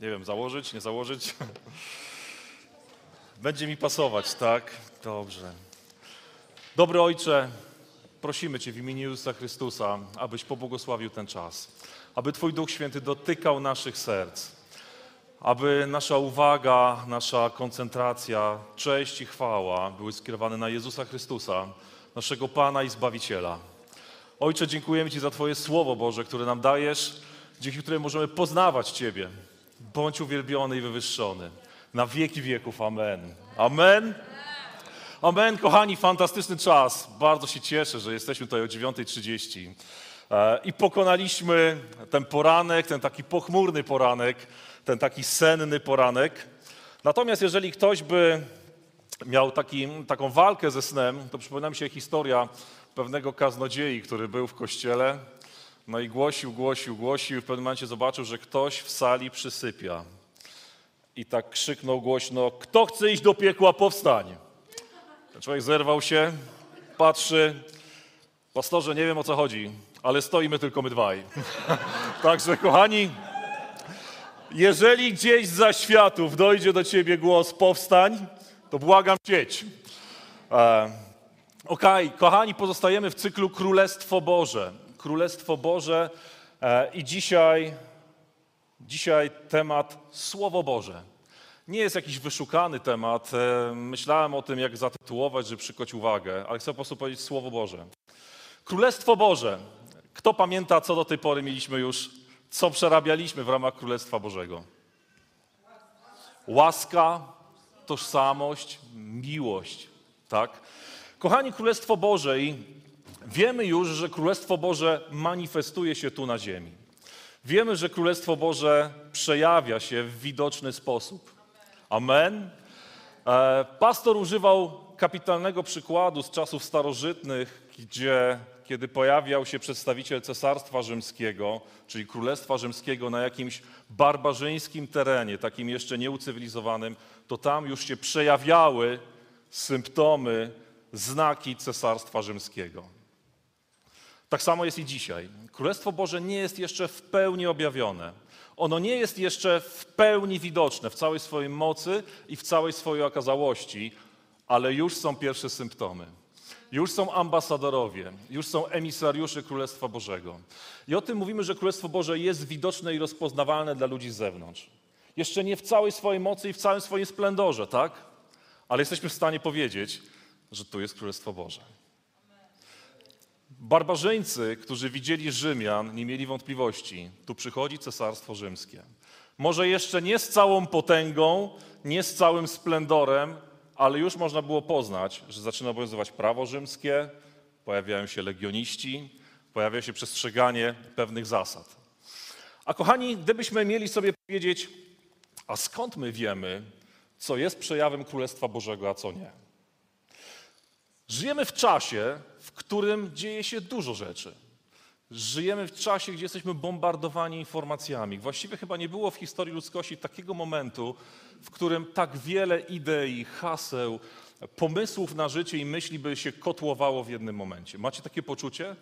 Nie wiem, założyć, nie założyć? Będzie mi pasować, tak? Dobrze. Dobry Ojcze, prosimy Cię w imieniu Jezusa Chrystusa, abyś pobłogosławił ten czas, aby Twój Duch Święty dotykał naszych serc, aby nasza uwaga, nasza koncentracja, cześć i chwała były skierowane na Jezusa Chrystusa, naszego Pana i Zbawiciela. Ojcze, dziękujemy Ci za Twoje Słowo Boże, które nam dajesz, dzięki któremu możemy poznawać Ciebie. Bądź uwielbiony i wywyższony. Na wieki wieków. Amen. Amen. Amen, kochani, fantastyczny czas. Bardzo się cieszę, że jesteśmy tutaj o 9.30 E, i pokonaliśmy ten poranek, ten taki pochmurny poranek, ten taki senny poranek. Natomiast jeżeli ktoś by miał taki, taką walkę ze snem, to przypomina mi się historia pewnego kaznodziei, który był w kościele, no i głosił, głosił, głosił i w pewnym momencie zobaczył, że ktoś w sali przysypia. I tak krzyknął głośno, kto chce iść do piekła, powstań. Ten człowiek zerwał się, patrzy, pastorze, nie wiem o co chodzi, ale stoimy tylko my dwaj. Także kochani, jeżeli gdzieś za światów dojdzie do ciebie głos powstań, to błagam sieć. E, Okej, kochani, pozostajemy w cyklu Królestwo Boże. Królestwo Boże e, i dzisiaj, dzisiaj temat Słowo Boże. Nie jest jakiś wyszukany temat. E, myślałem o tym, jak zatytułować, żeby przykuć uwagę, ale chcę po prostu powiedzieć Słowo Boże. Królestwo Boże. Kto pamięta, co do tej pory mieliśmy już, co przerabialiśmy w ramach Królestwa Bożego? Łaska, tożsamość, miłość, tak? Kochani, Królestwo Boże i wiemy już, że Królestwo Boże manifestuje się tu na ziemi. Wiemy, że Królestwo Boże przejawia się w widoczny sposób. Amen. E, Pastor używał kapitalnego przykładu z czasów starożytnych, gdzie kiedy pojawiał się przedstawiciel Cesarstwa Rzymskiego, czyli Królestwa Rzymskiego na jakimś barbarzyńskim terenie, takim jeszcze nieucywilizowanym, to tam już się przejawiały symptomy, znaki Cesarstwa Rzymskiego. Tak samo jest i dzisiaj. Królestwo Boże nie jest jeszcze w pełni objawione. Ono nie jest jeszcze w pełni widoczne w całej swojej mocy i w całej swojej okazałości, ale już są pierwsze symptomy. Już są ambasadorowie, już są emisariusze Królestwa Bożego. I o tym mówimy, że Królestwo Boże jest widoczne i rozpoznawalne dla ludzi z zewnątrz. Jeszcze nie w całej swojej mocy i w całym swoim splendorze, tak? Ale jesteśmy w stanie powiedzieć, że tu jest Królestwo Boże. Barbarzyńcy, którzy widzieli Rzymian, nie mieli wątpliwości. Tu przychodzi Cesarstwo Rzymskie. Może jeszcze nie z całą potęgą, nie z całym splendorem, ale już można było poznać, że zaczyna obowiązywać prawo rzymskie, pojawiają się legioniści, pojawia się przestrzeganie pewnych zasad. A kochani, gdybyśmy mieli sobie powiedzieć, a skąd my wiemy, co jest przejawem Królestwa Bożego, a co nie? Żyjemy w czasie, w którym dzieje się dużo rzeczy. Żyjemy w czasie, gdzie jesteśmy bombardowani informacjami. Właściwie chyba nie było w historii ludzkości takiego momentu, w którym tak wiele idei, haseł, pomysłów na życie i myśli by się kotłowało w jednym momencie. Macie takie poczucie?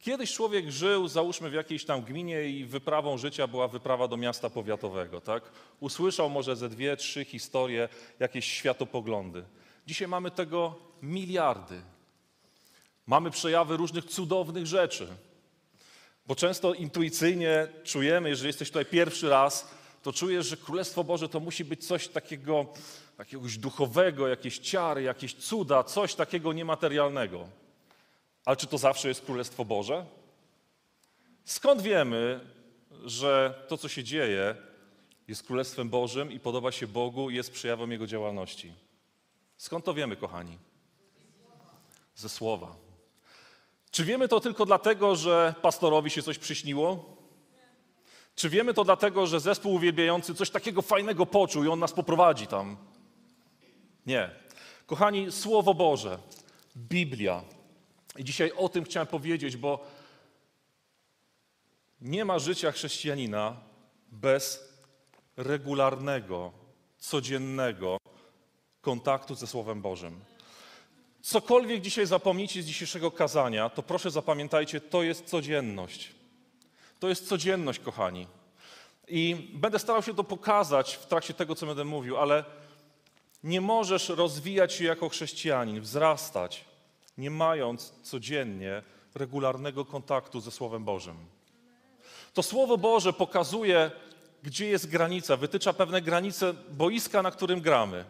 Kiedyś człowiek żył, załóżmy w jakiejś tam gminie i wyprawą życia była wyprawa do miasta powiatowego, tak? Usłyszał może ze dwie, trzy historie, jakieś światopoglądy. Dzisiaj mamy tego miliardy. Mamy przejawy różnych cudownych rzeczy. Bo często intuicyjnie czujemy, jeżeli jesteś tutaj pierwszy raz, to czujesz, że Królestwo Boże to musi być coś takiego, jakiegoś duchowego, jakieś ciary, jakieś cuda, coś takiego niematerialnego. Ale czy to zawsze jest Królestwo Boże? Skąd wiemy, że to, co się dzieje, jest Królestwem Bożym i podoba się Bogu i jest przejawem Jego działalności? Skąd to wiemy, kochani? Ze słowa. Czy wiemy to tylko dlatego, że pastorowi się coś przyśniło? Czy wiemy to dlatego, że zespół uwielbiający coś takiego fajnego poczuł i on nas poprowadzi tam? Nie. Kochani, Słowo Boże, Biblia. I dzisiaj o tym chciałem powiedzieć, bo nie ma życia chrześcijanina bez regularnego, codziennego kontaktu ze Słowem Bożym. Cokolwiek dzisiaj zapomnicie z dzisiejszego kazania, to proszę zapamiętajcie, to jest codzienność. To jest codzienność, kochani. I będę starał się to pokazać w trakcie tego, co będę mówił, ale nie możesz rozwijać się jako chrześcijanin, wzrastać, nie mając codziennie regularnego kontaktu ze Słowem Bożym. To Słowo Boże pokazuje, gdzie jest granica, wytycza pewne granice boiska, na którym gramy.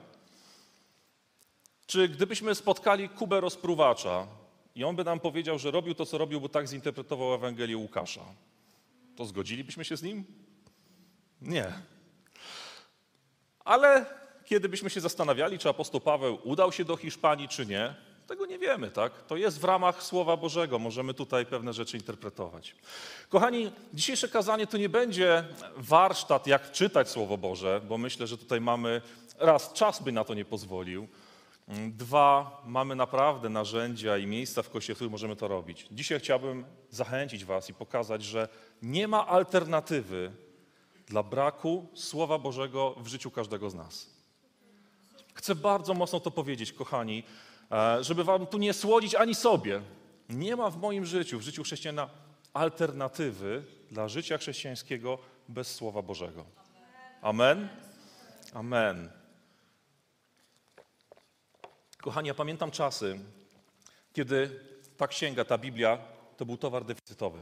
Czy gdybyśmy spotkali Kubę rozpruwacza i on by nam powiedział, że robił to, co robił, bo tak zinterpretował Ewangelię Łukasza, to zgodzilibyśmy się z nim? Nie. Ale kiedy byśmy się zastanawiali, czy apostoł Paweł udał się do Hiszpanii, czy nie, tego nie wiemy, tak? To jest w ramach Słowa Bożego, możemy tutaj pewne rzeczy interpretować. Kochani, dzisiejsze kazanie to nie będzie warsztat, jak czytać Słowo Boże, bo myślę, że tutaj mamy, raz, czas by na to nie pozwolił, Dwa, mamy naprawdę narzędzia i miejsca w Kościele, w których możemy to robić. Dzisiaj chciałbym zachęcić Was i pokazać, że nie ma alternatywy dla braku Słowa Bożego w życiu każdego z nas. Chcę bardzo mocno to powiedzieć, kochani, e, żeby Wam tu nie słodzić ani sobie. Nie ma w moim życiu, w życiu chrześcijana alternatywy dla życia chrześcijańskiego bez Słowa Bożego. Amen? Amen. Kochani, ja pamiętam czasy, kiedy ta księga, ta Biblia, to był towar deficytowy.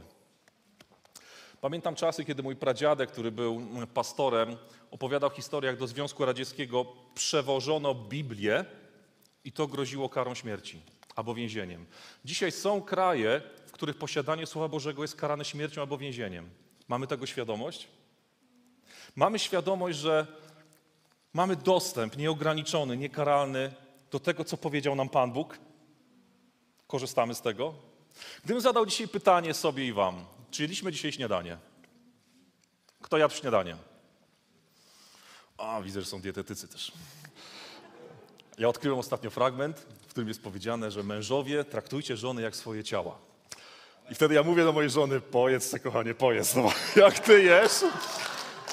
Pamiętam czasy, kiedy mój pradziadek, który był pastorem, opowiadał historię, jak do Związku Radzieckiego przewożono Biblię i to groziło karą śmierci albo więzieniem. Dzisiaj są kraje, w których posiadanie Słowa Bożego jest karane śmiercią albo więzieniem. Mamy tego świadomość? Mamy świadomość, że mamy dostęp nieograniczony, niekaralny do tego, co powiedział nam Pan Bóg? Korzystamy z tego? Gdybym zadał dzisiaj pytanie sobie i Wam, czy jedliśmy dzisiaj śniadanie? Kto jadł śniadanie? A, widzę, że są dietetycy też. Ja odkryłem ostatnio fragment, w którym jest powiedziane, że mężowie traktujcie żony jak swoje ciała. I wtedy ja mówię do mojej żony, pojedz se, kochanie, pojedz. No, jak ty jesz,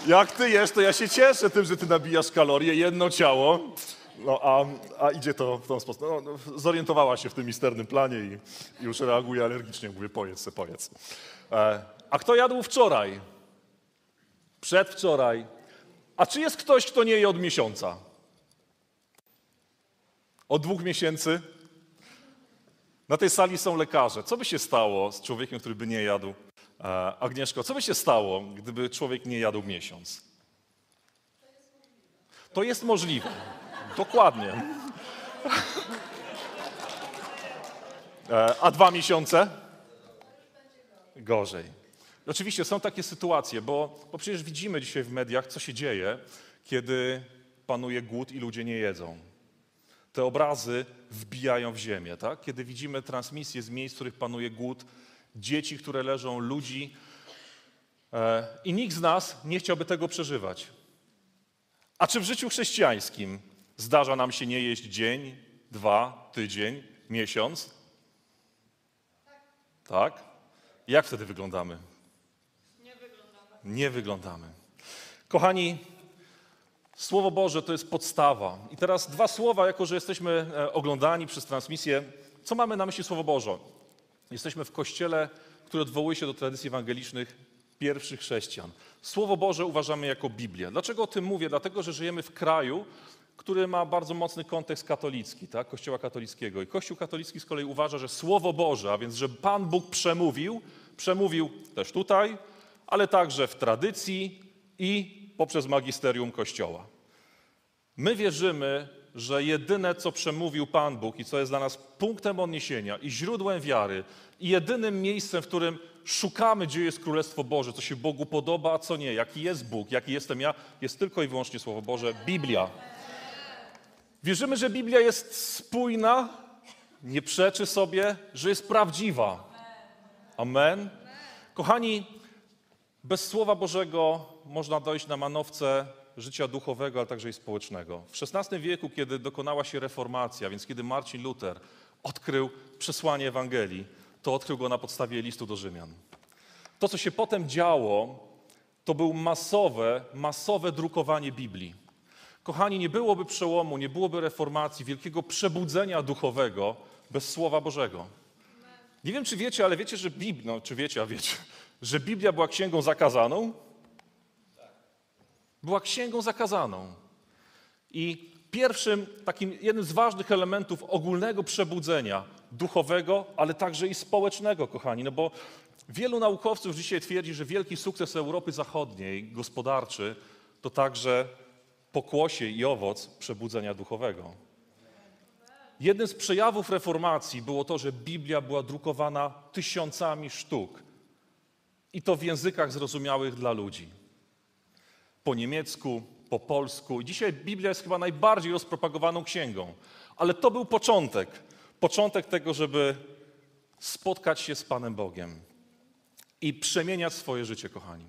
jak ty jesz, to ja się cieszę tym, że ty nabijasz kalorie, jedno ciało, no, a, a idzie to w ten sposób. No, no, zorientowała się w tym misternym planie i, i już reaguje alergicznie. Mówię, pojedz se, pojedz. E, a kto jadł wczoraj? Przedwczoraj. A czy jest ktoś, kto nie je od miesiąca? Od dwóch miesięcy? Na tej sali są lekarze. Co by się stało z człowiekiem, który by nie jadł? E, Agnieszko, co by się stało, gdyby człowiek nie jadł miesiąc? To jest możliwe. Dokładnie. E, a dwa miesiące? Gorzej. Oczywiście są takie sytuacje, bo, bo przecież widzimy dzisiaj w mediach, co się dzieje, kiedy panuje głód i ludzie nie jedzą. Te obrazy wbijają w ziemię, tak? Kiedy widzimy transmisje z miejsc, w których panuje głód, dzieci, które leżą, ludzi. E, I nikt z nas nie chciałby tego przeżywać. A czy w życiu chrześcijańskim Zdarza nam się nie jeść dzień, dwa, tydzień, miesiąc? Tak? Jak wtedy wyglądamy? Nie wyglądamy. Nie wyglądamy. Kochani, Słowo Boże to jest podstawa. I teraz dwa słowa, jako że jesteśmy e, oglądani przez transmisję. Co mamy na myśli Słowo Boże? Jesteśmy w kościele, który odwołuje się do tradycji ewangelicznych pierwszych chrześcijan. Słowo Boże uważamy jako Biblię. Dlaczego o tym mówię? Dlatego, że żyjemy w kraju, który ma bardzo mocny kontekst katolicki, tak? Kościoła katolickiego. I Kościół katolicki z kolei uważa, że Słowo Boże, a więc że Pan Bóg przemówił, przemówił też tutaj, ale także w tradycji i poprzez magisterium Kościoła. My wierzymy, że jedyne, co przemówił Pan Bóg i co jest dla nas punktem odniesienia i źródłem wiary i jedynym miejscem, w którym szukamy, gdzie jest Królestwo Boże, co się Bogu podoba, a co nie, jaki jest Bóg, jaki jestem ja, jest tylko i wyłącznie Słowo Boże, Biblia. Wierzymy, że Biblia jest spójna, nie przeczy sobie, że jest prawdziwa. Amen. Kochani, Bez Słowa Bożego można dojść na manowce życia duchowego, ale także i społecznego. W XVI wieku, kiedy dokonała się reformacja, więc kiedy Marcin Luther odkrył przesłanie Ewangelii, to odkrył go na podstawie listu do Rzymian. To, co się potem działo, to był masowe, masowe drukowanie Biblii. Kochani, nie byłoby przełomu, nie byłoby reformacji, wielkiego przebudzenia duchowego bez Słowa Bożego. Nie wiem, czy wiecie, ale wiecie, że Biblia, no, czy wiecie, a wiecie, że Biblia była księgą zakazaną? Była księgą zakazaną. I pierwszym, takim jednym z ważnych elementów ogólnego przebudzenia duchowego, ale także i społecznego, kochani, no bo wielu naukowców dzisiaj twierdzi, że wielki sukces Europy Zachodniej, gospodarczy, to także pokłosie i owoc przebudzenia duchowego. Jednym z przejawów reformacji było to, że Biblia była drukowana tysiącami sztuk i to w językach zrozumiałych dla ludzi. Po niemiecku, po polsku. Dzisiaj Biblia jest chyba najbardziej rozpropagowaną księgą. Ale to był początek. Początek tego, żeby spotkać się z Panem Bogiem i przemieniać swoje życie, kochani.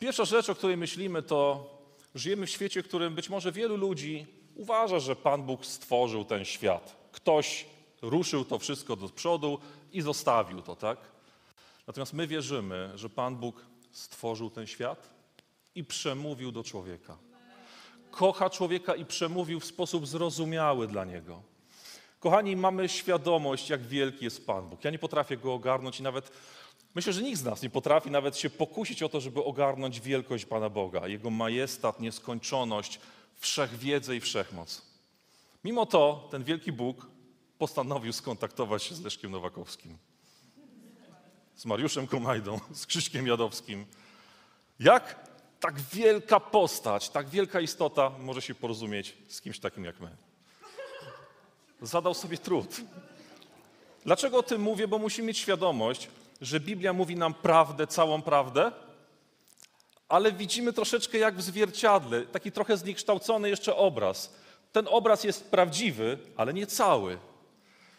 Pierwsza rzecz, o której myślimy, to żyjemy w świecie, w którym być może wielu ludzi uważa, że Pan Bóg stworzył ten świat. Ktoś ruszył to wszystko do przodu i zostawił to, tak? Natomiast my wierzymy, że Pan Bóg stworzył ten świat i przemówił do człowieka. Kocha człowieka i przemówił w sposób zrozumiały dla niego. Kochani, mamy świadomość, jak wielki jest Pan Bóg. Ja nie potrafię go ogarnąć i nawet myślę, że nikt z nas nie potrafi nawet się pokusić o to, żeby ogarnąć wielkość Pana Boga, Jego majestat, nieskończoność, wszechwiedzę i wszechmoc. Mimo to ten wielki Bóg postanowił skontaktować się z Leszkiem Nowakowskim, z Mariuszem Komajdą, z Krzyśkiem Jadowskim. Jak tak wielka postać, tak wielka istota może się porozumieć z kimś takim jak my? Zadał sobie trud. Dlaczego o tym mówię? Bo musimy mieć świadomość, że Biblia mówi nam prawdę, całą prawdę, ale widzimy troszeczkę jak w zwierciadle, taki trochę zniekształcony jeszcze obraz. Ten obraz jest prawdziwy, ale nie cały,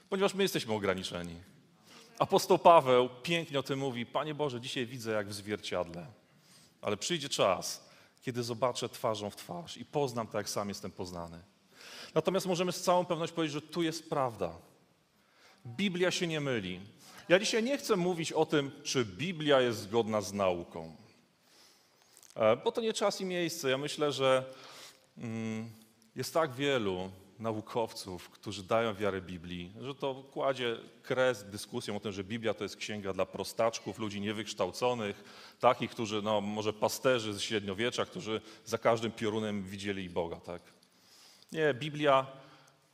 ponieważ my jesteśmy ograniczeni. Apostoł Paweł pięknie o tym mówi: Panie Boże, dzisiaj widzę jak w zwierciadle, ale przyjdzie czas, kiedy zobaczę twarzą w twarz i poznam tak, jak sam jestem poznany. Natomiast możemy z całą pewnością powiedzieć, że tu jest prawda. Biblia się nie myli. Ja dzisiaj nie chcę mówić o tym, czy Biblia jest zgodna z nauką, E, bo to nie czas i miejsce. Ja myślę, że mm, jest tak wielu naukowców, którzy dają wiarę Biblii, że to kładzie kres dyskusjom o tym, że Biblia to jest księga dla prostaczków, ludzi niewykształconych, takich, którzy, no może pasterzy z średniowiecza, którzy za każdym piorunem widzieli Boga, tak? Nie, Biblia,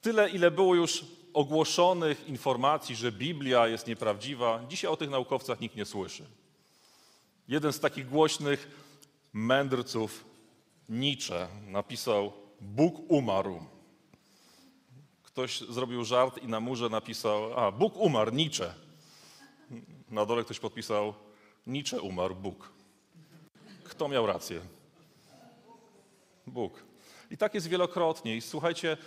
tyle ile było już ogłoszonych informacji, że Biblia jest nieprawdziwa, dzisiaj o tych naukowcach nikt nie słyszy. Jeden z takich głośnych mędrców, Nietzsche, napisał Bóg umarł. Ktoś zrobił żart i na murze napisał, a Bóg umarł, Nietzsche. Na dole ktoś podpisał, Nietzsche umarł, Bóg. Kto miał rację? Bóg. I tak jest wielokrotnie. I słuchajcie,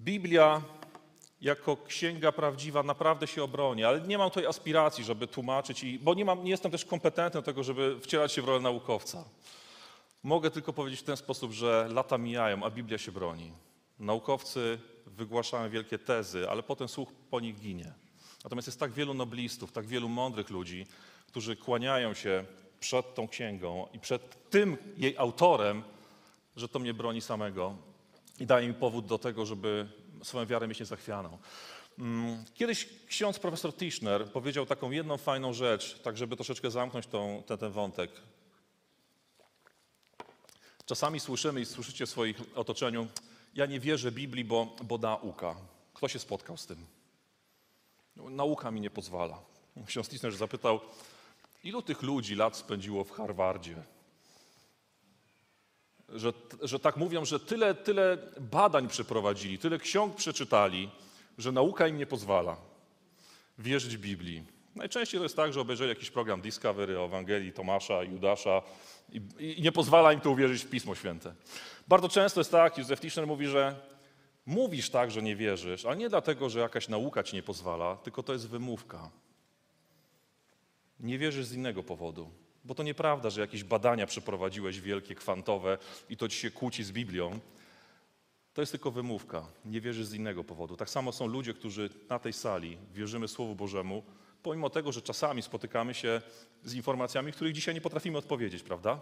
Biblia jako księga prawdziwa naprawdę się obroni, ale nie mam tutaj aspiracji, żeby tłumaczyć, i, bo nie, mam, nie jestem też kompetentny do tego, żeby wcielać się w rolę naukowca. Mogę tylko powiedzieć w ten sposób, że lata mijają, a Biblia się broni. Naukowcy wygłaszają wielkie tezy, ale potem słuch po nich ginie. Natomiast jest tak wielu noblistów, tak wielu mądrych ludzi, którzy kłaniają się przed tą księgą i przed tym jej autorem, że to mnie broni samego i daje mi powód do tego, żeby swoją wiarę mieć niezachwianą. Mm, Kiedyś ksiądz profesor Tischner powiedział taką jedną fajną rzecz, tak żeby troszeczkę zamknąć tą, ten, ten wątek. Czasami słyszymy i słyszycie w swoich otoczeniu, ja nie wierzę Biblii, bo, bo nauka. Kto się spotkał z tym? No, Nauka mi nie pozwala. Ksiądz Tischner zapytał, ilu tych ludzi lat spędziło w Harvardzie? Że, że tak mówią, że tyle, tyle badań przeprowadzili, tyle ksiąg przeczytali, że nauka im nie pozwala wierzyć Biblii. Najczęściej to jest tak, że obejrzeli jakiś program Discovery o Ewangelii Tomasza, Judasza i, i nie pozwala im to uwierzyć w Pismo Święte. Bardzo często jest tak, Józef Tischner mówi, że mówisz tak, że nie wierzysz, ale nie dlatego, że jakaś nauka ci nie pozwala, tylko to jest wymówka. Nie wierzysz z innego powodu. Bo to nieprawda, że jakieś badania przeprowadziłeś wielkie, kwantowe i to ci się kłóci z Biblią. To jest tylko wymówka. Nie wierzysz z innego powodu. Tak samo są ludzie, którzy na tej sali wierzymy Słowu Bożemu, pomimo tego, że czasami spotykamy się z informacjami, których dzisiaj nie potrafimy odpowiedzieć, prawda?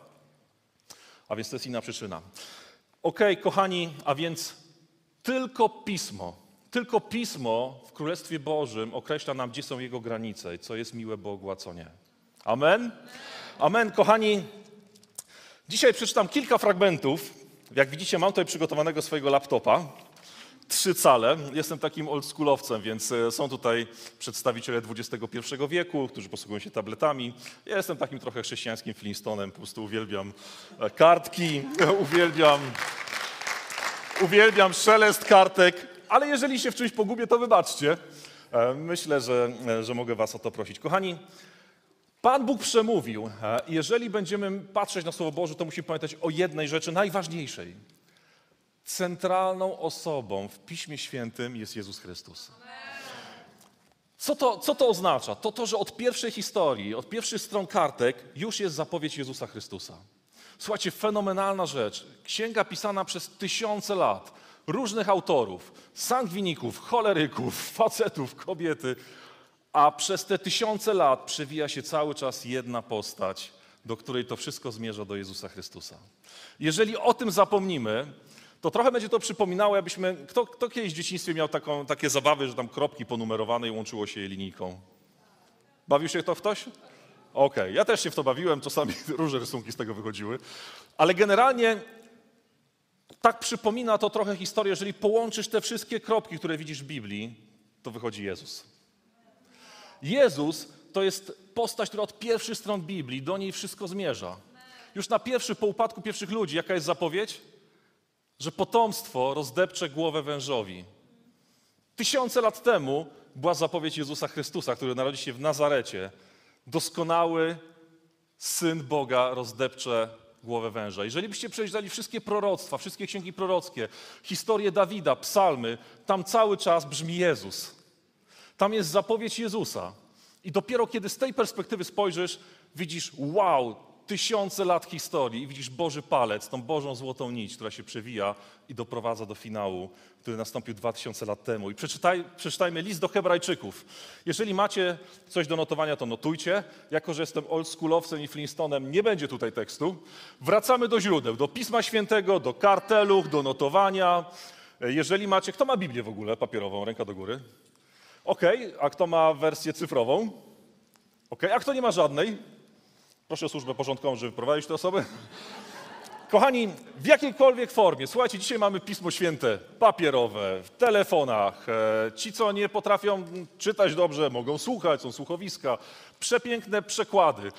A więc to jest inna przyczyna. Okej, kochani, a więc tylko pismo, tylko pismo w Królestwie Bożym określa nam, gdzie są jego granice co jest miłe Bogu, a co nie. Amen? Amen, kochani. Dzisiaj przeczytam kilka fragmentów. Jak widzicie, mam tutaj przygotowanego swojego laptopa. Trzy cale. Jestem takim oldschoolowcem, więc e, są tutaj przedstawiciele XXI wieku, którzy posługują się tabletami. Ja jestem takim trochę chrześcijańskim Flintstonem, po prostu uwielbiam e, kartki, uwielbiam, uwielbiam szelest kartek, ale jeżeli się w czymś pogubię, to wybaczcie. E, Myślę, że, że mogę was o to prosić. Kochani, Pan Bóg przemówił. e, Jeżeli będziemy patrzeć na Słowo Boże, to musimy pamiętać o jednej rzeczy najważniejszej. Centralną osobą w Piśmie Świętym jest Jezus Chrystus. Co to, co to oznacza? To to, że od pierwszej historii, od pierwszych stron kartek już jest zapowiedź Jezusa Chrystusa. Słuchajcie, fenomenalna rzecz. Księga pisana przez tysiące lat, różnych autorów, sangwiników, choleryków, facetów, kobiety, a przez te tysiące lat przewija się cały czas jedna postać, do której to wszystko zmierza do Jezusa Chrystusa. Jeżeli o tym zapomnimy, to trochę będzie to przypominało, jakbyśmy. Kto, kto kiedyś w dzieciństwie miał taką, takie zabawy, że tam kropki ponumerowane i łączyło się je linijką? Bawił się to ktoś? Okej, ja też się w to bawiłem, czasami różne rysunki z tego wychodziły, ale generalnie tak przypomina to trochę historię, jeżeli połączysz te wszystkie kropki, które widzisz w Biblii, to wychodzi Jezus. Jezus to jest postać, która od pierwszych stron Biblii do niej wszystko zmierza. Już na pierwszy, po upadku pierwszych ludzi, jaka jest zapowiedź? Że potomstwo rozdepcze głowę wężowi. Tysiące lat temu była zapowiedź Jezusa Chrystusa, który narodzi się w Nazarecie. Doskonały Syn Boga rozdepcze głowę węża. Jeżeli byście przeczytali wszystkie proroctwa, wszystkie księgi prorockie, historię Dawida, psalmy, tam cały czas brzmi Jezus. Tam jest zapowiedź Jezusa. I dopiero kiedy z tej perspektywy spojrzysz, widzisz, wow, tysiące lat historii i widzisz Boży palec, tą Bożą złotą nić, która się przewija i doprowadza do finału, który nastąpił dwa tysiące lat temu. I przeczytaj, przeczytajmy list do Hebrajczyków. Jeżeli macie coś do notowania, to notujcie. Jako, że jestem oldschoolowcem i Flintstonem, nie będzie tutaj tekstu. Wracamy do źródeł, do Pisma Świętego, do karteluch, do notowania. Jeżeli macie, kto ma Biblię w ogóle papierową, ręka do góry? Okej, a kto ma wersję cyfrową? Okej, a kto nie ma żadnej? Proszę o służbę porządkową, żeby prowadzić tę osobę. Kochani, w jakiejkolwiek formie, słuchajcie, dzisiaj mamy Pismo Święte papierowe, w telefonach. E, Ci, co nie potrafią czytać dobrze, mogą słuchać, są słuchowiska. Przepiękne przekłady.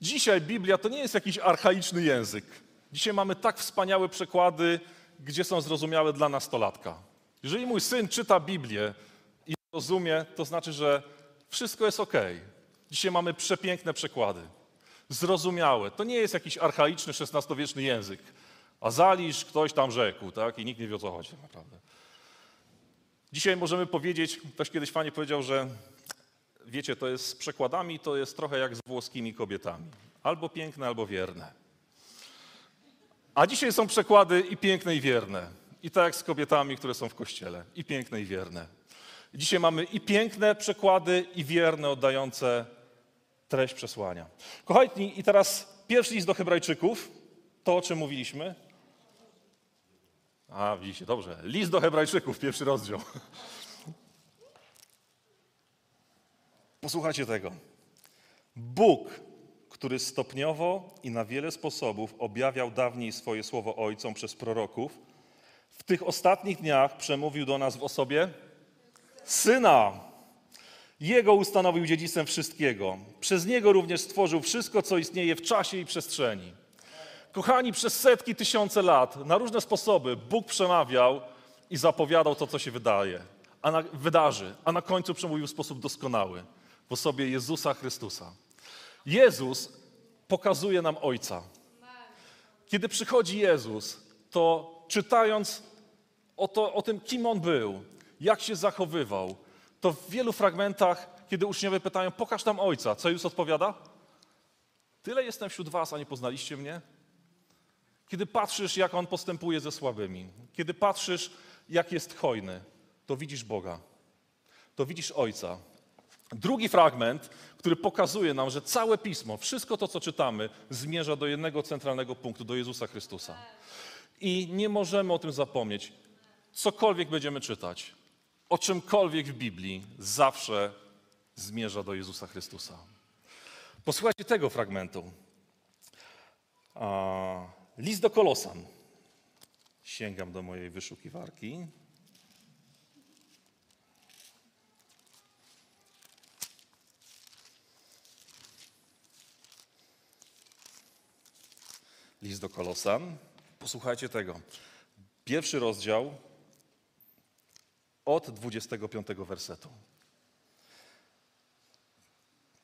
Dzisiaj Biblia to nie jest jakiś archaiczny język. Dzisiaj mamy tak wspaniałe przekłady, gdzie są zrozumiałe dla nastolatka. Jeżeli mój syn czyta Biblię rozumie, to znaczy, że wszystko jest ok. Dzisiaj mamy przepiękne przekłady. Zrozumiałe. To nie jest jakiś archaiczny, XVI-wieczny język. A zalisz ktoś tam rzekł, tak? I nikt nie wie o co chodzi naprawdę. Dzisiaj możemy powiedzieć, ktoś kiedyś fajnie powiedział, że wiecie, to jest z przekładami, to jest trochę jak z włoskimi kobietami. Albo piękne, albo wierne. A dzisiaj są przekłady i piękne, i wierne. I tak jak z kobietami, które są w kościele. I piękne, i wierne. Dzisiaj mamy i piękne przekłady, i wierne, oddające treść przesłania. Kochani, i teraz pierwszy list do Hebrajczyków, to o czym mówiliśmy. A, widzicie, dobrze. List do Hebrajczyków, pierwszy rozdział. Posłuchajcie tego. Bóg, który stopniowo i na wiele sposobów objawiał dawniej swoje słowo Ojcom przez proroków, w tych ostatnich dniach przemówił do nas w osobie Syna. Jego ustanowił dziedzicem wszystkiego. Przez Niego również stworzył wszystko, co istnieje w czasie i przestrzeni. Kochani, przez setki, tysiące lat na różne sposoby Bóg przemawiał i zapowiadał to, co się wydaje, a na, wydarzy, a na końcu przemówił w sposób doskonały w osobie Jezusa Chrystusa. Jezus pokazuje nam Ojca. Kiedy przychodzi Jezus, to czytając o, to, o tym, kim On był, jak się zachowywał, to w wielu fragmentach, kiedy uczniowie pytają, pokaż nam Ojca, co Jezus odpowiada? Tyle jestem wśród was, a nie poznaliście mnie? Kiedy patrzysz, jak On postępuje ze słabymi, kiedy patrzysz, jak jest hojny, to widzisz Boga, to widzisz Ojca. Drugi fragment, który pokazuje nam, że całe Pismo, wszystko to, co czytamy, zmierza do jednego centralnego punktu, do Jezusa Chrystusa. I nie możemy o tym zapomnieć. Cokolwiek będziemy czytać, o czymkolwiek w Biblii, zawsze zmierza do Jezusa Chrystusa. Posłuchajcie tego fragmentu. List do Kolosan. Sięgam do mojej wyszukiwarki. List do Kolosan. Posłuchajcie tego. Pierwszy rozdział od 25 wersetu.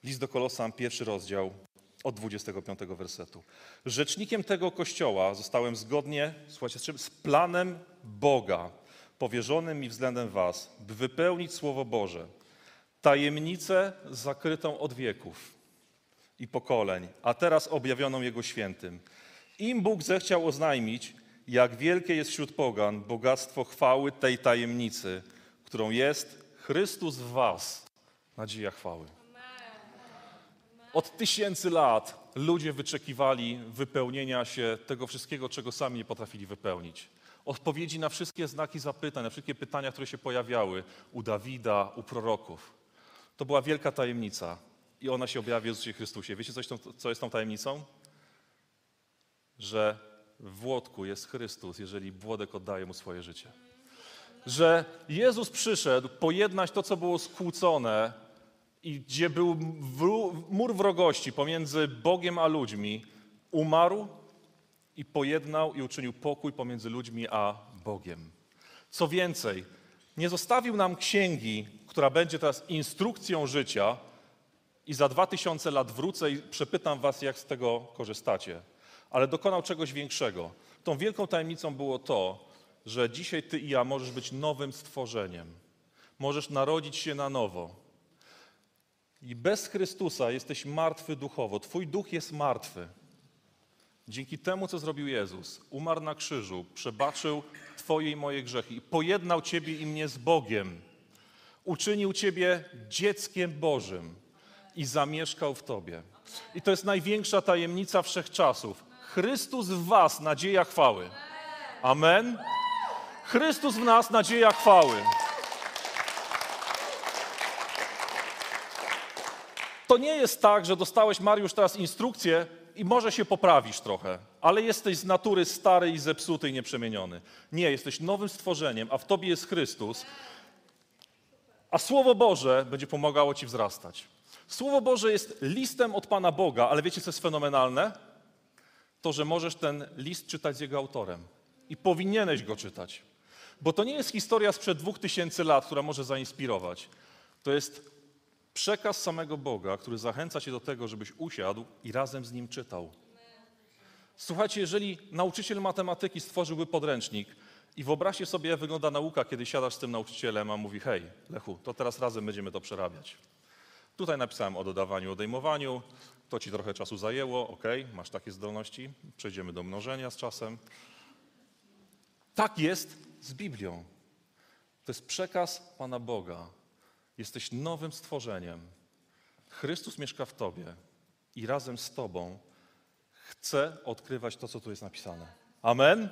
List do Kolosan, pierwszy rozdział od 25 wersetu. Rzecznikiem tego kościoła zostałem zgodnie, słuchajcie, z? Z planem Boga, powierzonym mi względem was, by wypełnić Słowo Boże, tajemnicę zakrytą od wieków i pokoleń, a teraz objawioną Jego świętym. Im Bóg zechciał oznajmić, jak wielkie jest wśród pogan bogactwo chwały tej tajemnicy, którą jest Chrystus w was, nadzieja chwały. Od tysięcy lat ludzie wyczekiwali wypełnienia się tego wszystkiego, czego sami nie potrafili wypełnić. Odpowiedzi na wszystkie znaki zapytań, na wszystkie pytania, które się pojawiały u Dawida, u proroków. To była wielka tajemnica i ona się objawia w Jezusie Chrystusie. Wiecie, coś, co jest tą tajemnicą? Że w Włodku jest Chrystus, jeżeli Włodek oddaje mu swoje życie. Że Jezus przyszedł pojednać to, co było skłócone i gdzie był mur wrogości pomiędzy Bogiem a ludźmi, umarł i pojednał i uczynił pokój pomiędzy ludźmi a Bogiem. Co więcej, nie zostawił nam księgi, która będzie teraz instrukcją życia i za dwa tysiące lat wrócę i przepytam was, jak z tego korzystacie. Ale dokonał czegoś większego. Tą wielką tajemnicą było to, że dzisiaj ty i ja możesz być nowym stworzeniem. Możesz narodzić się na nowo. I bez Chrystusa jesteś martwy duchowo. Twój duch jest martwy. Dzięki temu, co zrobił Jezus, umarł na krzyżu, przebaczył Twoje i moje grzechy pojednał Ciebie i mnie z Bogiem. Uczynił Ciebie dzieckiem Bożym i zamieszkał w Tobie. I to jest największa tajemnica wszechczasów. Chrystus w Was, nadzieja chwały. Amen. Chrystus w nas, nadzieja chwały. To nie jest tak, że dostałeś, Mariusz, teraz instrukcję i może się poprawisz trochę, ale jesteś z natury stary i zepsuty i nieprzemieniony. Nie, jesteś nowym stworzeniem, a w tobie jest Chrystus, a Słowo Boże będzie pomagało ci wzrastać. Słowo Boże jest listem od Pana Boga, ale wiecie, co jest fenomenalne? To, że możesz ten list czytać jego autorem. I powinieneś go czytać. Bo to nie jest historia sprzed dwóch tysięcy lat, która może zainspirować. To jest przekaz samego Boga, który zachęca cię do tego, żebyś usiadł i razem z nim czytał. Słuchajcie, jeżeli nauczyciel matematyki stworzyłby podręcznik i wyobraźcie sobie, jak wygląda nauka, kiedy siadasz z tym nauczycielem, a mówi: Hej, Lechu, to teraz razem będziemy to przerabiać. Tutaj napisałem o dodawaniu, odejmowaniu, to ci trochę czasu zajęło, ok, masz takie zdolności, przejdziemy do mnożenia z czasem. Tak jest z Biblią. To jest przekaz Pana Boga. Jesteś nowym stworzeniem. Chrystus mieszka w Tobie i razem z Tobą chce odkrywać to, co tu jest napisane. Amen.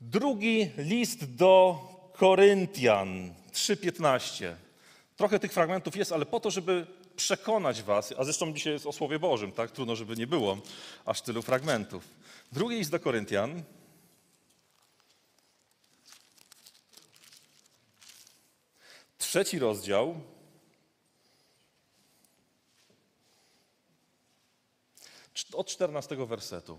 Drugi list do Koryntian 3:15. Trochę tych fragmentów jest, ale po to, żeby przekonać Was, a zresztą dzisiaj jest o Słowie Bożym, tak? Trudno, żeby nie było aż tylu fragmentów. Drugi list do Koryntian. Trzeci rozdział. Od 14 wersetu.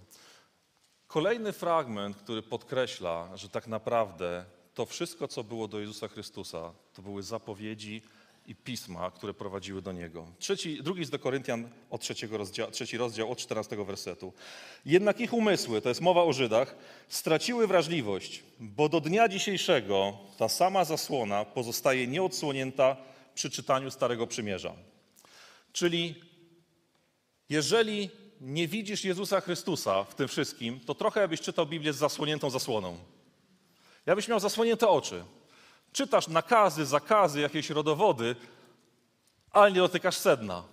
Kolejny fragment, który podkreśla, że tak naprawdę to wszystko, co było do Jezusa Chrystusa, to były zapowiedzi i pisma, które prowadziły do Niego. Trzeci, drugi jest do Koryntian, od trzeciego rozdział, trzeci rozdział, od 14 wersetu. Jednak ich umysły, to jest mowa o Żydach, straciły wrażliwość, bo do dnia dzisiejszego ta sama zasłona pozostaje nieodsłonięta przy czytaniu Starego Przymierza. Czyli Jeżeli nie widzisz Jezusa Chrystusa w tym wszystkim, to trochę jakbyś czytał Biblię z zasłoniętą zasłoną. Jakbyś miał zasłonięte oczy. Czytasz nakazy, zakazy, jakieś rodowody, ale nie dotykasz sedna.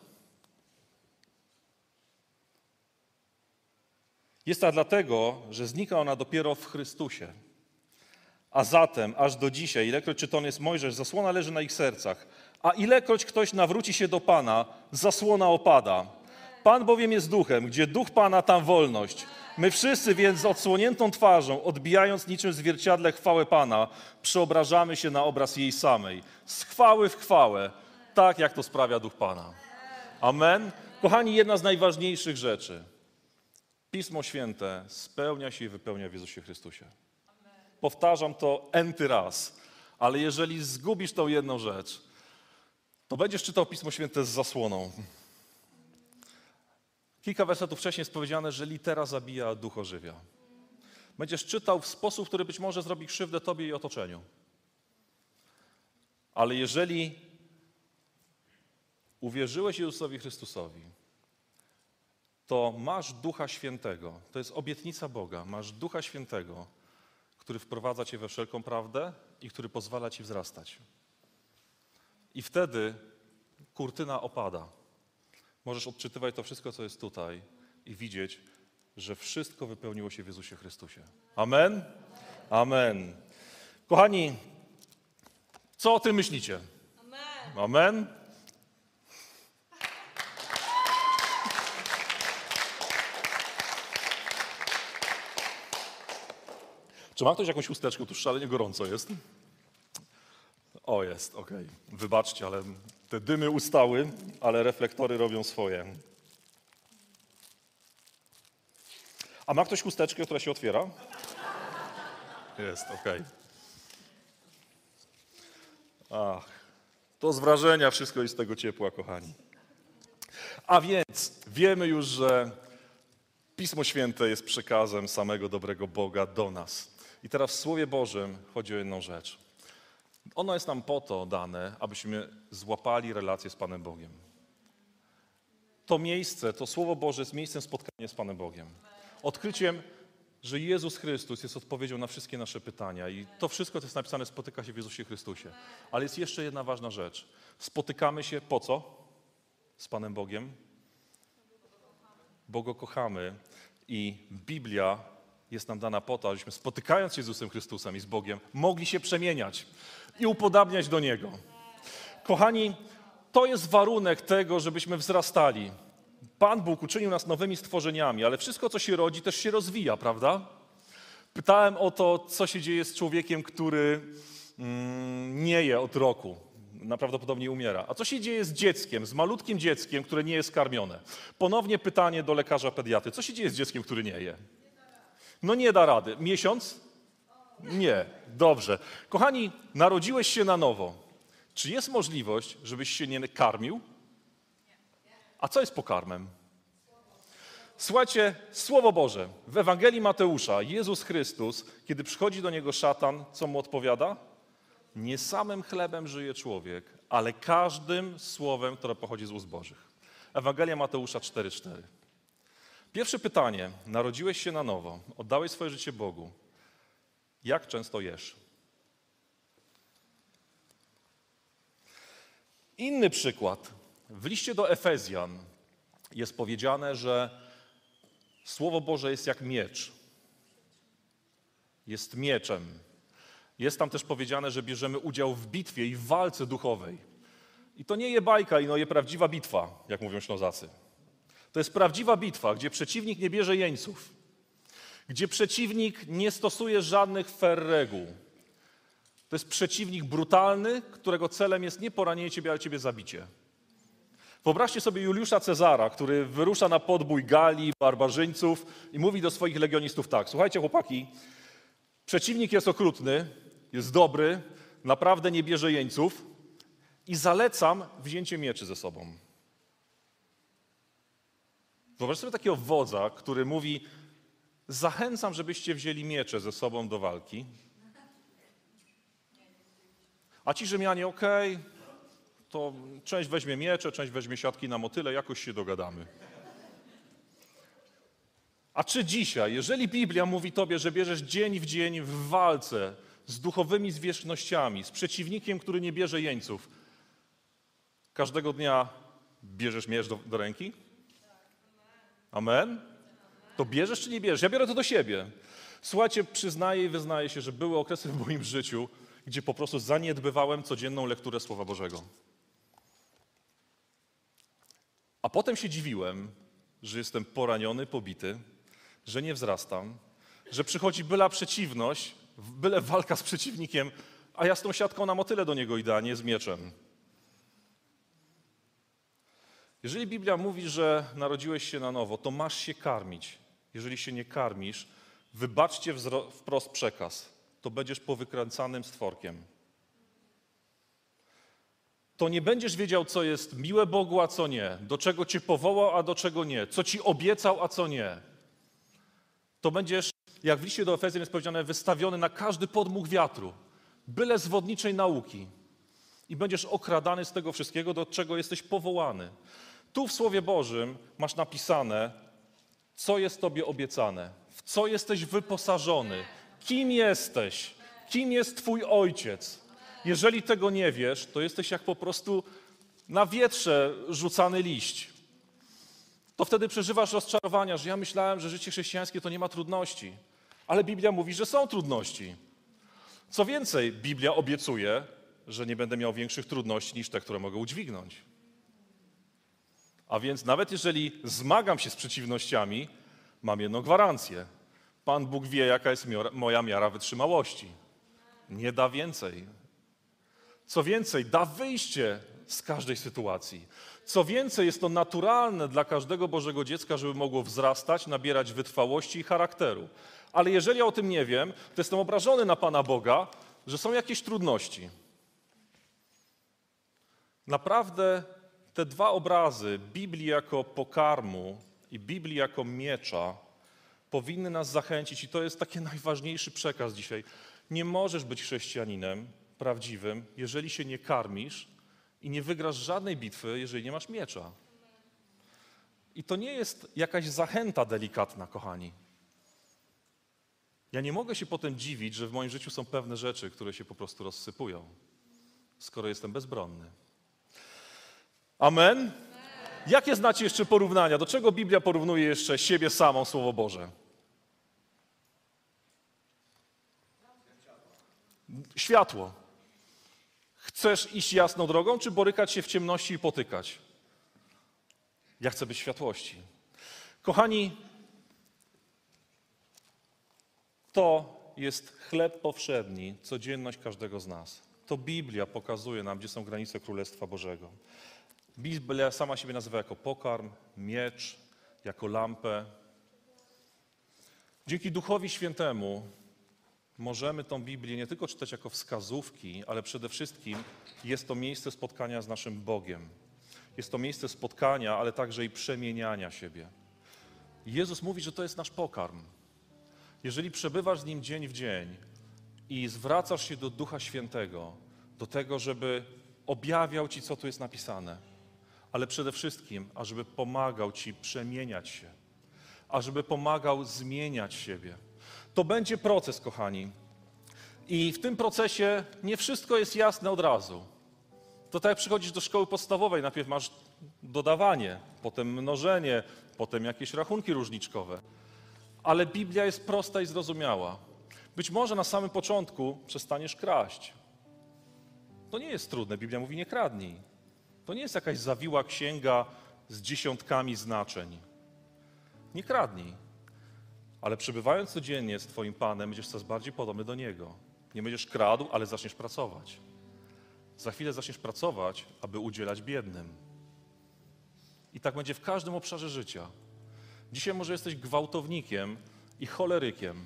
Jest tak dlatego, że znika ona dopiero w Chrystusie. A zatem, aż do dzisiaj, ilekroć czytany jest Mojżesz, zasłona leży na ich sercach, a ilekroć ktoś nawróci się do Pana, zasłona opada. Pan bowiem jest duchem, gdzie duch Pana, tam wolność. My wszyscy więc z odsłoniętą twarzą, odbijając niczym zwierciadle chwałę Pana, przeobrażamy się na obraz jej samej. Z chwały w chwałę, tak jak to sprawia duch Pana. Amen. Kochani, jedna z najważniejszych rzeczy. Pismo Święte spełnia się i wypełnia w Jezusie Chrystusie. Powtarzam to enty raz, ale jeżeli zgubisz tą jedną rzecz, to będziesz czytał Pismo Święte z zasłoną. Kilka wersetów wcześniej jest powiedziane, że litera zabija, a duch ożywia. Będziesz czytał w sposób, który być może zrobi krzywdę tobie i otoczeniu. Ale jeżeli uwierzyłeś Jezusowi Chrystusowi, to masz Ducha Świętego. To jest obietnica Boga. Masz Ducha Świętego, który wprowadza cię we wszelką prawdę i który pozwala ci wzrastać. I wtedy kurtyna opada. Możesz odczytywać to wszystko, co jest tutaj i widzieć, że wszystko wypełniło się w Jezusie Chrystusie. Amen? Amen. Kochani, co o tym myślicie? Amen. Amen? Czy ma ktoś jakąś chusteczkę? Tu szalenie gorąco jest. O, jest, okej. Wybaczcie, ale te dymy ustały, ale reflektory robią swoje. A ma ktoś chusteczkę, która się otwiera? Jest, okej. Ach, to z wrażenia wszystko i z tego ciepła, kochani. A więc wiemy już, że Pismo Święte jest przekazem samego dobrego Boga do nas. I teraz w Słowie Bożym chodzi o jedną rzecz. Ono jest nam po to dane, abyśmy złapali relację z Panem Bogiem. To miejsce, to Słowo Boże jest miejscem spotkania z Panem Bogiem. Odkryciem, że Jezus Chrystus jest odpowiedzią na wszystkie nasze pytania i to wszystko, co jest napisane, spotyka się w Jezusie Chrystusie. Ale jest jeszcze jedna ważna rzecz. Spotykamy się po co? Z Panem Bogiem? Bo Go kochamy i Biblia jest nam dana po to, abyśmy spotykając się z Jezusem Chrystusem i z Bogiem, mogli się przemieniać i upodabniać do Niego. Kochani, to jest warunek tego, żebyśmy wzrastali. Pan Bóg uczynił nas nowymi stworzeniami, ale wszystko, co się rodzi, też się rozwija, prawda? Pytałem o to, co się dzieje z człowiekiem, który mm, nie je od roku. Prawdopodobnie umiera. A co się dzieje z dzieckiem, z malutkim dzieckiem, które nie jest karmione? Ponownie pytanie do lekarza pediatry. Co się dzieje z dzieckiem, który nie je? No nie da rady. Miesiąc? Nie. Dobrze. Kochani, narodziłeś się na nowo. Czy jest możliwość, żebyś się nie karmił? A co jest pokarmem? Słuchajcie, Słowo Boże. W Ewangelii Mateusza Jezus Chrystus, kiedy przychodzi do niego szatan, co mu odpowiada? Nie samym chlebem żyje człowiek, ale każdym słowem, które pochodzi z ust Bożych. Ewangelia Mateusza 4,4. Pierwsze pytanie. Narodziłeś się na nowo, oddałeś swoje życie Bogu. Jak często jesz? Inny przykład. W liście do Efezjan jest powiedziane, że Słowo Boże jest jak miecz. Jest mieczem. Jest tam też powiedziane, że bierzemy udział w bitwie i w walce duchowej. I to nie je bajka, i no je prawdziwa bitwa, jak mówią Ślązacy. To jest prawdziwa bitwa, gdzie przeciwnik nie bierze jeńców, gdzie przeciwnik nie stosuje żadnych fair reguł. To jest przeciwnik brutalny, którego celem jest nie poranienie ciebie, ale ciebie zabicie. Wyobraźcie sobie Juliusza Cezara, który wyrusza na podbój Galii, barbarzyńców i mówi do swoich legionistów tak: Słuchajcie, chłopaki, przeciwnik jest okrutny, jest dobry, naprawdę nie bierze jeńców i zalecam wzięcie mieczy ze sobą. Wyobraź sobie takiego wodza, który mówi: Zachęcam, żebyście wzięli miecze ze sobą do walki. A ci Rzymianie, okej, okay, to część weźmie miecze, część weźmie siatki na motyle, jakoś się dogadamy. A czy dzisiaj, jeżeli Biblia mówi tobie, że bierzesz dzień w dzień w walce z duchowymi zwierzchnościami, z przeciwnikiem, który nie bierze jeńców, każdego dnia bierzesz miecz do, do ręki? Amen? To bierzesz czy nie bierzesz? Ja biorę to do siebie. Słuchajcie, przyznaję i wyznaję się, że były okresy w moim życiu, gdzie po prostu zaniedbywałem codzienną lekturę Słowa Bożego. A potem się dziwiłem, że jestem poraniony, pobity, że nie wzrastam, że przychodzi byle przeciwność, byle walka z przeciwnikiem, a ja z tą siatką na motyle do niego idę, a nie z mieczem. Jeżeli Biblia mówi, że narodziłeś się na nowo, to masz się karmić. Jeżeli się nie karmisz, wybaczcie wprost przekaz, to będziesz powykręcanym stworkiem. To nie będziesz wiedział, co jest miłe Bogu, a co nie, do czego cię powołał, a do czego nie, co ci obiecał, a co nie. To będziesz, jak w liście do Efezjan jest powiedziane, wystawiony na każdy podmuch wiatru, byle zwodniczej nauki. I będziesz okradany z tego wszystkiego, do czego jesteś powołany. Tu w Słowie Bożym masz napisane, co jest Tobie obiecane, w co jesteś wyposażony, kim jesteś, kim jest Twój ojciec. Jeżeli tego nie wiesz, to jesteś jak po prostu na wietrze rzucany liść. To wtedy przeżywasz rozczarowania, że ja myślałem, że życie chrześcijańskie to nie ma trudności. Ale Biblia mówi, że są trudności. Co więcej, Biblia obiecuje, że nie będę miał większych trudności niż te, które mogę udźwignąć. A więc nawet jeżeli zmagam się z przeciwnościami, mam jedną gwarancję. Pan Bóg wie, jaka jest moja miara wytrzymałości. Nie da więcej. Co więcej, da wyjście z każdej sytuacji. Co więcej, jest to naturalne dla każdego Bożego dziecka, żeby mogło wzrastać, nabierać wytrwałości i charakteru. Ale jeżeli ja o tym nie wiem, to jestem obrażony na Pana Boga, że są jakieś trudności. Naprawdę te dwa obrazy, Biblii jako pokarmu i Biblii jako miecza, powinny nas zachęcić, i to jest taki najważniejszy przekaz dzisiaj. Nie możesz być chrześcijaninem prawdziwym, jeżeli się nie karmisz i nie wygrasz żadnej bitwy, jeżeli nie masz miecza. I to nie jest jakaś zachęta delikatna, kochani. Ja nie mogę się potem dziwić, że w moim życiu są pewne rzeczy, które się po prostu rozsypują, skoro jestem bezbronny. Amen? Jakie znacie jeszcze porównania? Do czego Biblia porównuje jeszcze siebie samą, Słowo Boże? Światło. Chcesz iść jasną drogą, czy borykać się w ciemności i potykać? Ja chcę być światłości. Kochani, to jest chleb powszedni, codzienność każdego z nas. To Biblia pokazuje nam, gdzie są granice Królestwa Bożego. Biblia sama siebie nazywa jako pokarm, miecz, jako lampę. Dzięki Duchowi Świętemu możemy tą Biblię nie tylko czytać jako wskazówki, ale przede wszystkim jest to miejsce spotkania z naszym Bogiem. Jest to miejsce spotkania, ale także i przemieniania siebie. Jezus mówi, że to jest nasz pokarm. Jeżeli przebywasz z Nim dzień w dzień i zwracasz się do Ducha Świętego, do tego, żeby objawiał Ci, co tu jest napisane, ale przede wszystkim, ażeby pomagał Ci przemieniać się, ażeby pomagał zmieniać siebie. To będzie proces, kochani. I w tym procesie nie wszystko jest jasne od razu. To tak jak przychodzisz do szkoły podstawowej, najpierw masz dodawanie, potem mnożenie, potem jakieś rachunki różniczkowe. Ale Biblia jest prosta i zrozumiała. Być może na samym początku przestaniesz kraść. To nie jest trudne. Biblia mówi nie kradnij. To nie jest jakaś zawiła księga z dziesiątkami znaczeń. Nie kradnij. Ale przebywając codziennie z Twoim Panem, będziesz coraz bardziej podobny do Niego. Nie będziesz kradł, ale zaczniesz pracować. Za chwilę zaczniesz pracować, aby udzielać biednym. I tak będzie w każdym obszarze życia. Dzisiaj może jesteś gwałtownikiem i cholerykiem,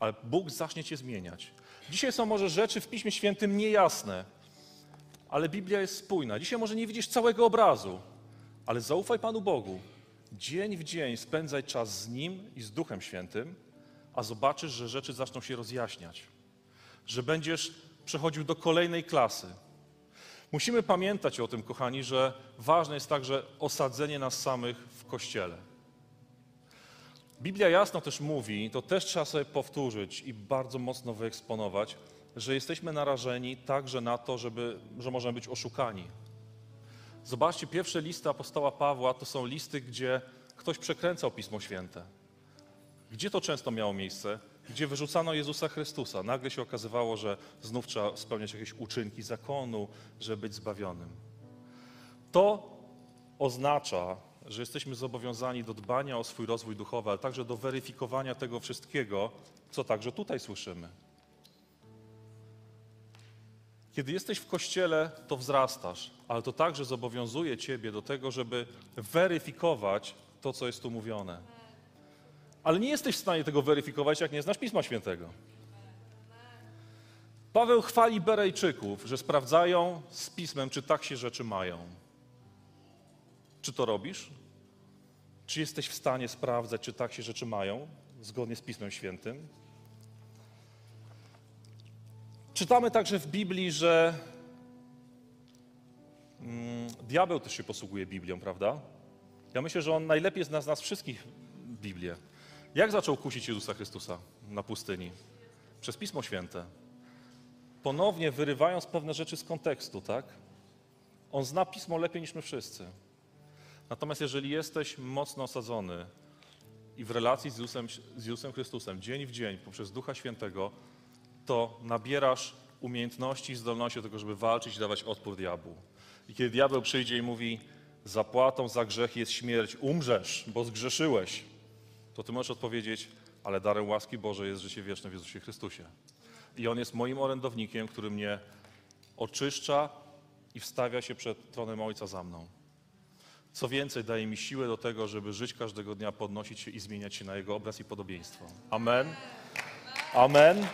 ale Bóg zacznie cię zmieniać. Dzisiaj są może rzeczy w Piśmie Świętym niejasne, ale Biblia jest spójna. Dzisiaj może nie widzisz całego obrazu, ale zaufaj Panu Bogu. Dzień w dzień spędzaj czas z Nim i z Duchem Świętym, a zobaczysz, że rzeczy zaczną się rozjaśniać, że będziesz przechodził do kolejnej klasy. Musimy pamiętać o tym, kochani, że ważne jest także osadzenie nas samych w Kościele. Biblia jasno też mówi, to też trzeba sobie powtórzyć i bardzo mocno wyeksponować, że jesteśmy narażeni także na to, żeby, że możemy być oszukani. Zobaczcie, pierwsze listy apostoła Pawła to są listy, gdzie ktoś przekręcał Pismo Święte. Gdzie to często miało miejsce? Gdzie wyrzucano Jezusa Chrystusa. Nagle się okazywało, że znów trzeba spełniać jakieś uczynki zakonu, żeby być zbawionym. To oznacza, że jesteśmy zobowiązani do dbania o swój rozwój duchowy, ale także do weryfikowania tego wszystkiego, co także tutaj słyszymy. Kiedy jesteś w kościele, to wzrastasz, ale to także zobowiązuje ciebie do tego, żeby weryfikować to, co jest tu mówione. Ale nie jesteś w stanie tego weryfikować, jak nie znasz Pisma Świętego. Paweł chwali Berejczyków, że sprawdzają z Pismem, czy tak się rzeczy mają. Czy to robisz? Czy jesteś w stanie sprawdzać, czy tak się rzeczy mają, zgodnie z Pismem Świętym? Czytamy także w Biblii, że mm, diabeł też się posługuje Biblią, prawda? Ja myślę, że on najlepiej zna z nas wszystkich Biblię. Jak zaczął kusić Jezusa Chrystusa na pustyni? Przez Pismo Święte. Ponownie wyrywając pewne rzeczy z kontekstu, tak? On zna Pismo lepiej niż my wszyscy. Natomiast jeżeli jesteś mocno osadzony i w relacji z Jezusem, z Jezusem Chrystusem dzień w dzień poprzez Ducha Świętego, to nabierasz umiejętności i zdolności do tego, żeby walczyć i dawać odpór diabłu. I kiedy diabeł przyjdzie i mówi, zapłatą za grzech jest śmierć, umrzesz, bo zgrzeszyłeś, to ty możesz odpowiedzieć, ale darem łaski Bożej jest życie wieczne w Jezusie Chrystusie. I On jest moim orędownikiem, który mnie oczyszcza i wstawia się przed tronem Ojca za mną. Co więcej, daje mi siłę do tego, żeby żyć każdego dnia, podnosić się i zmieniać się na Jego obraz i podobieństwo. Amen. Amen.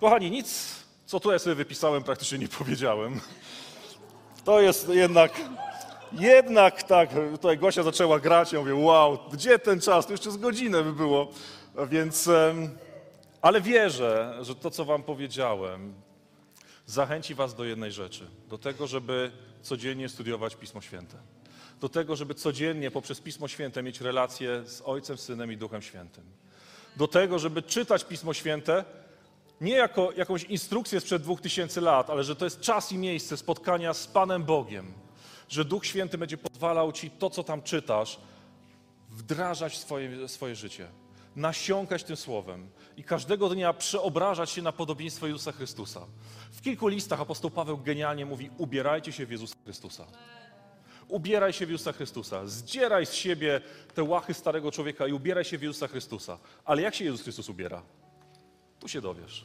Kochani, nic, co tu ja sobie wypisałem, praktycznie nie powiedziałem. To jest jednak, jednak tak, tutaj Gosia zaczęła grać, ja mówię, wow, gdzie ten czas? To jeszcze z godzinę by było. Więc, ale wierzę, że to, co wam powiedziałem, zachęci was do jednej rzeczy. Do tego, żeby codziennie studiować Pismo Święte. Do tego, żeby codziennie poprzez Pismo Święte mieć relacje z Ojcem, Synem i Duchem Świętym. Do tego, żeby czytać Pismo Święte nie jako jakąś instrukcję sprzed dwóch tysięcy lat, ale że to jest czas i miejsce spotkania z Panem Bogiem. Że Duch Święty będzie pozwalał ci to, co tam czytasz, wdrażać w swoje, swoje życie. Nasiąkać tym słowem i każdego dnia przeobrażać się na podobieństwo Jezusa Chrystusa. W kilku listach apostoł Paweł genialnie mówi: ubierajcie się w Jezusa Chrystusa. Ubieraj się w Jezusa Chrystusa. Zdzieraj z siebie te łachy starego człowieka i ubieraj się w Jezusa Chrystusa. Ale jak się Jezus Chrystus ubiera? Tu się dowiesz.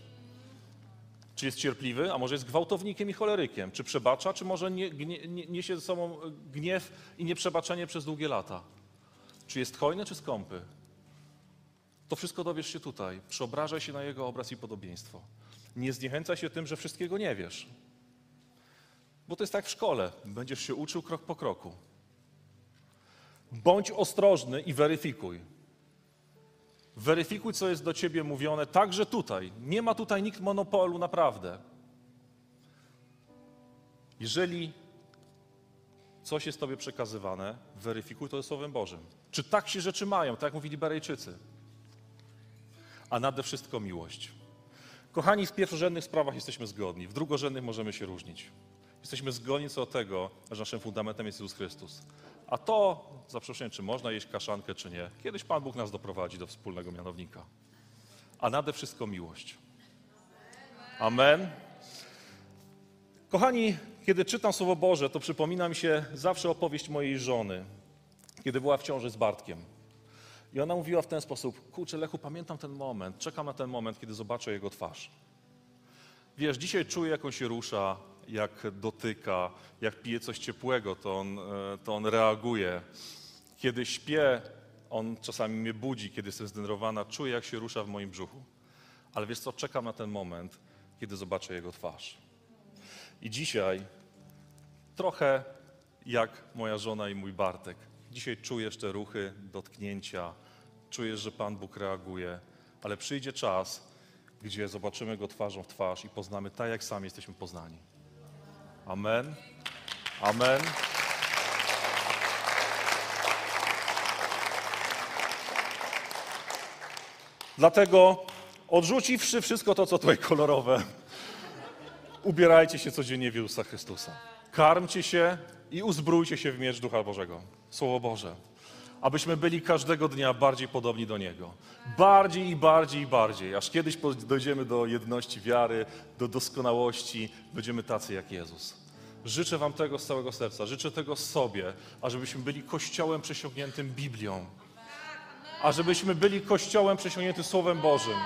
Czy jest cierpliwy, a może jest gwałtownikiem i cholerykiem? Czy przebacza, czy może nie, gnie, nie, niesie ze sobą gniew i nieprzebaczenie przez długie lata? Czy jest hojny, czy skąpy? To wszystko dowiesz się tutaj. Przeobrażaj się na Jego obraz i podobieństwo. Nie zniechęcaj się tym, że wszystkiego nie wiesz. Bo to jest tak w szkole. Będziesz się uczył krok po kroku. Bądź ostrożny i weryfikuj. Weryfikuj, co jest do ciebie mówione, także tutaj. Nie ma tutaj nikt monopolu, naprawdę. Jeżeli coś jest tobie przekazywane, weryfikuj to Słowem Bożym. Czy tak się rzeczy mają, tak jak mówili Berejczycy? A nade wszystko miłość. Kochani, w pierwszorzędnych sprawach jesteśmy zgodni, w drugorzędnych możemy się różnić. Jesteśmy zgodni co do tego, że naszym fundamentem jest Jezus Chrystus. A to, za czy można jeść kaszankę, czy nie, kiedyś Pan Bóg nas doprowadzi do wspólnego mianownika. A nade wszystko miłość. Amen. Kochani, kiedy czytam Słowo Boże, to przypomina mi się zawsze opowieść mojej żony, kiedy była w ciąży z Bartkiem. I ona mówiła w ten sposób, kurczę Lechu, pamiętam ten moment, czekam na ten moment, kiedy zobaczę jego twarz. Wiesz, dzisiaj czuję, jak on się rusza, jak dotyka, jak pije coś ciepłego, to on, e, to on reaguje. Kiedy śpię, on czasami mnie budzi, kiedy jestem zdenerwowana, czuję, jak się rusza w moim brzuchu. Ale wiesz co, czekam na ten moment, kiedy zobaczę jego twarz. I dzisiaj, trochę jak moja żona i mój Bartek, dzisiaj czujesz te ruchy, dotknięcia, czujesz, że Pan Bóg reaguje, ale przyjdzie czas, gdzie zobaczymy Go twarzą w twarz i poznamy tak, jak sami jesteśmy poznani. Amen. Amen. Dlatego odrzuciwszy wszystko to, co tutaj kolorowe, ubierajcie się codziennie w Jezusa Chrystusa. Karmcie się i uzbrójcie się w miecz Ducha Bożego. Słowo Boże. Abyśmy byli każdego dnia bardziej podobni do Niego. Bardziej i bardziej i bardziej. Aż kiedyś dojdziemy do jedności wiary, do doskonałości, będziemy tacy jak Jezus. Życzę Wam tego z całego serca. Życzę tego sobie, ażebyśmy byli kościołem przesiągniętym Biblią. A żebyśmy byli kościołem przesiągniętym Słowem Bożym.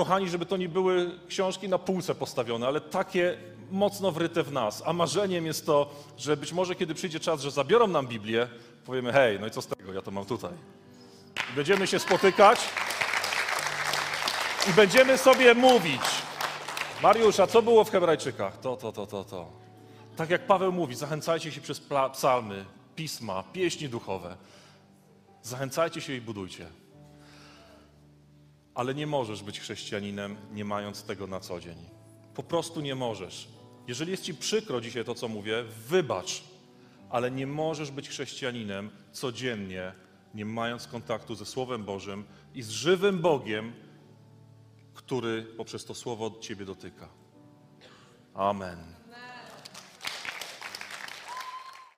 Kochani, żeby to nie były książki na półce postawione, ale takie mocno wryte w nas. A marzeniem jest to, że być może kiedy przyjdzie czas, że zabiorą nam Biblię, powiemy, hej, no i co z tego, ja to mam tutaj. Będziemy się spotykać i będziemy sobie mówić. Mariusz, a co było w Hebrajczykach? To, to, to, to, to. Tak jak Paweł mówi, zachęcajcie się przez psalmy, pisma, pieśni duchowe. Zachęcajcie się i budujcie. Ale nie możesz być chrześcijaninem, nie mając tego na co dzień. Po prostu nie możesz. Jeżeli jest ci przykro dzisiaj to, co mówię, wybacz, ale nie możesz być chrześcijaninem codziennie, nie mając kontaktu ze Słowem Bożym i z żywym Bogiem, który poprzez to Słowo ciebie dotyka. Amen.